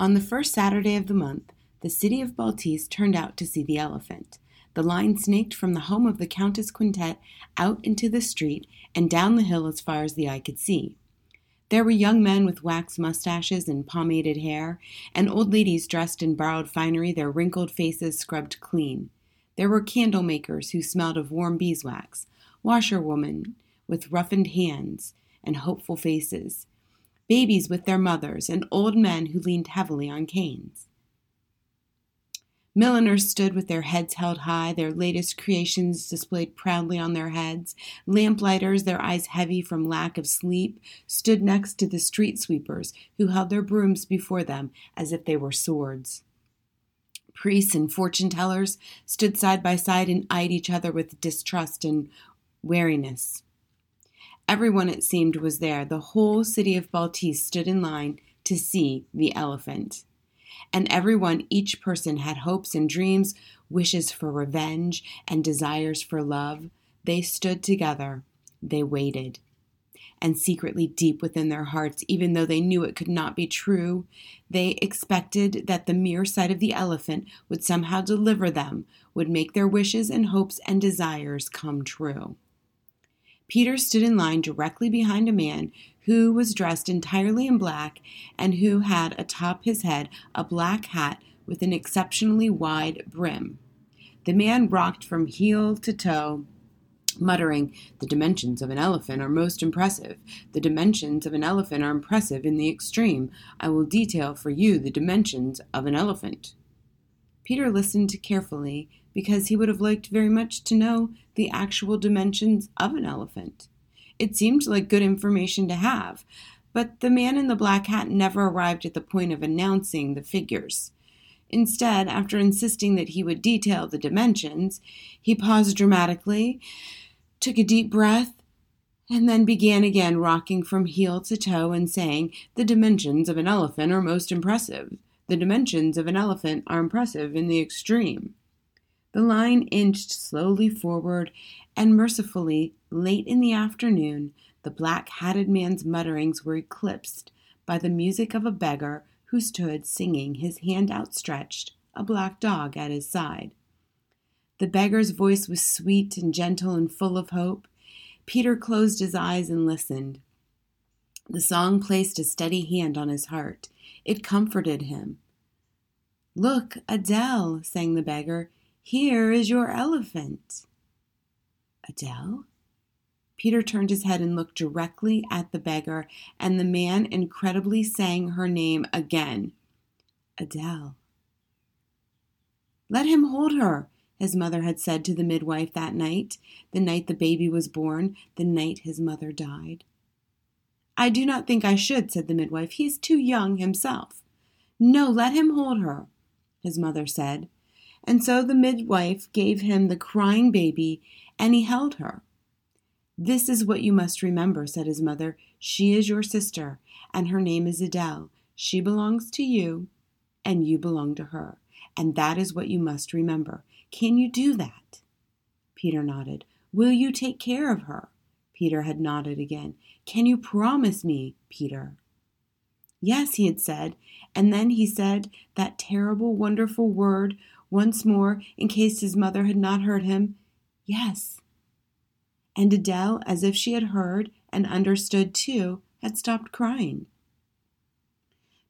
On the first Saturday of the month, the city of Baltese turned out to see the elephant. The line snaked from the home of the Countess Quintet out into the street and down the hill as far as the eye could see. There were young men with waxed mustaches and pomaded hair, and old ladies dressed in borrowed finery, their wrinkled faces scrubbed clean. There were candle makers who smelled of warm beeswax, washerwomen with roughened hands and hopeful faces, babies with their mothers, and old men who leaned heavily on canes. Milliners stood with their heads held high, their latest creations displayed proudly on their heads. Lamplighters, their eyes heavy from lack of sleep, stood next to the street sweepers, who held their brooms before them as if they were swords. Priests and fortune tellers stood side by side and eyed each other with distrust and wariness. Everyone, it seemed, was there. The whole city of Baltese stood in line to see the elephant. And everyone, each person, had hopes and dreams, wishes for revenge, and desires for love. They stood together. They waited. And secretly, deep within their hearts, even though they knew it could not be true, they expected that the mere sight of the elephant would somehow deliver them, would make their wishes and hopes and desires come true. Peter stood in line directly behind a man who was dressed entirely in black and who had atop his head a black hat with an exceptionally wide brim. The man rocked from heel to toe, muttering, The dimensions of an elephant are most impressive. The dimensions of an elephant are impressive in the extreme. I will detail for you the dimensions of an elephant. Peter listened carefully because he would have liked very much to know the actual dimensions of an elephant. It seemed like good information to have, but the man in the black hat never arrived at the point of announcing the figures. Instead, after insisting that he would detail the dimensions, he paused dramatically, took a deep breath, and then began again rocking from heel to toe and saying, The dimensions of an elephant are most impressive. The dimensions of an elephant are impressive in the extreme. The line inched slowly forward, and mercifully, late in the afternoon, the black hatted man's mutterings were eclipsed by the music of a beggar who stood singing, his hand outstretched, a black dog at his side. The beggar's voice was sweet and gentle and full of hope. Peter closed his eyes and listened. The song placed a steady hand on his heart. It comforted him. Look, Adele, sang the beggar. Here is your elephant. Adele? Peter turned his head and looked directly at the beggar, and the man incredibly sang her name again Adele. Let him hold her, his mother had said to the midwife that night, the night the baby was born, the night his mother died. I do not think I should, said the midwife. He is too young himself. No, let him hold her, his mother said. And so the midwife gave him the crying baby, and he held her. This is what you must remember, said his mother. She is your sister, and her name is Adele. She belongs to you, and you belong to her. And that is what you must remember. Can you do that? Peter nodded. Will you take care of her? Peter had nodded again. Can you promise me, Peter? Yes, he had said, and then he said that terrible, wonderful word once more, in case his mother had not heard him, Yes. And Adele, as if she had heard and understood too, had stopped crying.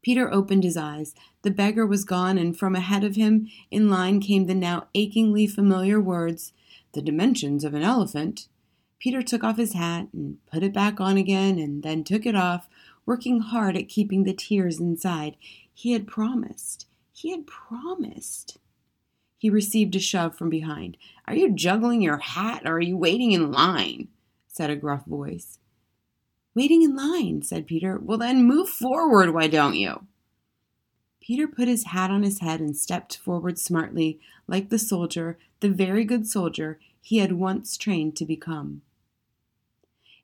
Peter opened his eyes. The beggar was gone, and from ahead of him in line came the now achingly familiar words, The dimensions of an elephant. Peter took off his hat and put it back on again, and then took it off, working hard at keeping the tears inside. He had promised. He had promised. He received a shove from behind. Are you juggling your hat or are you waiting in line? said a gruff voice. Waiting in line, said Peter. Well, then move forward, why don't you? Peter put his hat on his head and stepped forward smartly, like the soldier, the very good soldier he had once trained to become.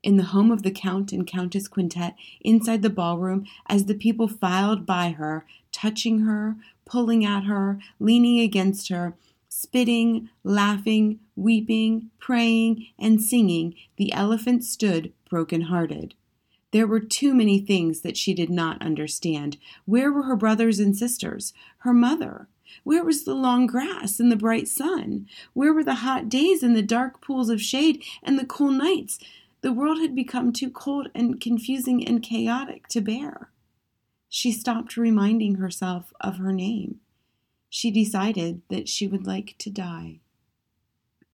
In the home of the Count and Countess Quintet, inside the ballroom, as the people filed by her, touching her, pulling at her, leaning against her, spitting, laughing, weeping, praying, and singing, the elephant stood broken hearted. There were too many things that she did not understand. Where were her brothers and sisters? Her mother? Where was the long grass and the bright sun? Where were the hot days and the dark pools of shade and the cool nights? The world had become too cold and confusing and chaotic to bear. She stopped reminding herself of her name. She decided that she would like to die.